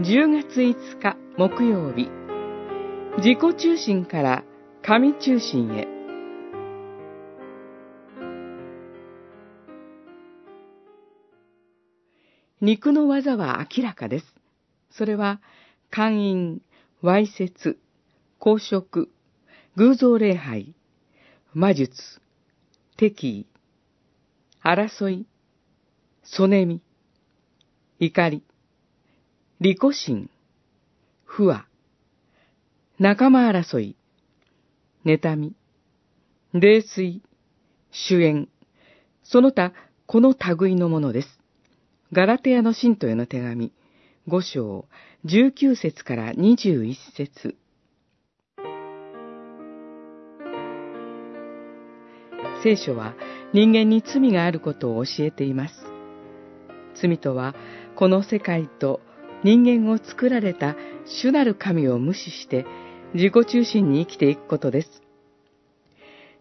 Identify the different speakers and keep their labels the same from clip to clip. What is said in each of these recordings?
Speaker 1: 10月5日木曜日。自己中心から神中心へ。肉の技は明らかです。それは、寛因、わいせつ、公職、偶像礼拝、魔術、敵意、争い、そねみ、怒り、利己心、不和、仲間争い、妬み、泥酔、主演、その他、この類のものです。ガラテヤの信徒への手紙、五章、十九節から二十一節。聖書は人間に罪があることを教えています。罪とは、この世界と人間を作られた主なる神を無視して自己中心に生きていくことです。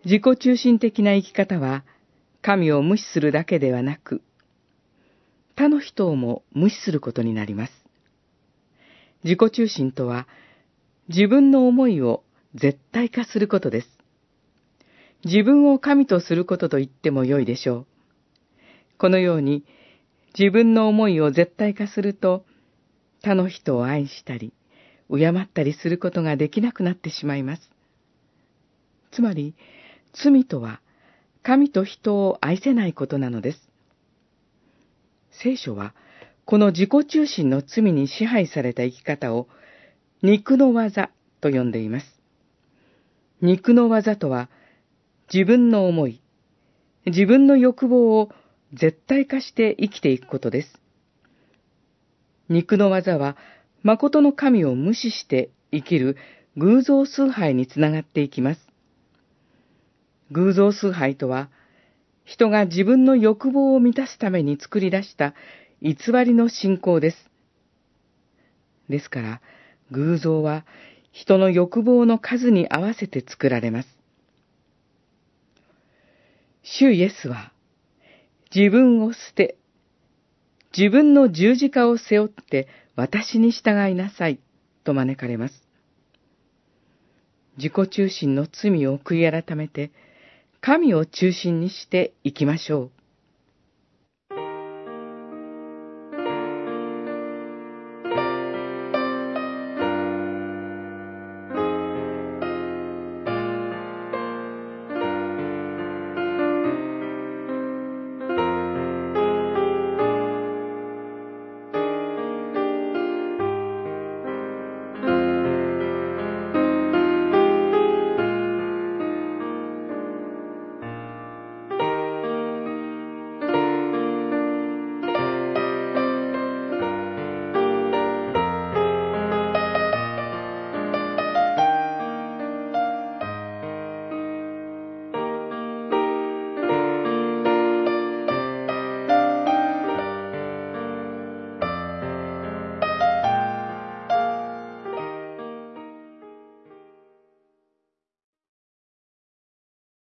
Speaker 1: 自己中心的な生き方は、神を無視するだけではなく、他の人をも無視することになります。自己中心とは、自分の思いを絶対化することです。自分を神とすることと言ってもよいでしょう。このように、自分の思いを絶対化すると、他の人を愛したり、敬ったりすることができなくなってしまいます。つまり、罪とは、神と人を愛せないことなのです。聖書は、この自己中心の罪に支配された生き方を、肉の技と呼んでいます。肉の技とは、自分の思い、自分の欲望を絶対化して生きていくことです。肉の技は、誠の神を無視して生きる偶像崇拝につながっていきます。偶像崇拝とは、人が自分の欲望を満たすために作り出した偽りの信仰です。ですから、偶像は人の欲望の数に合わせて作られます。主イエスは、自分を捨て、自分の十字架を背負って私に従いなさい、と招かれます。自己中心の罪を悔い改めて、神を中心にしていきましょう。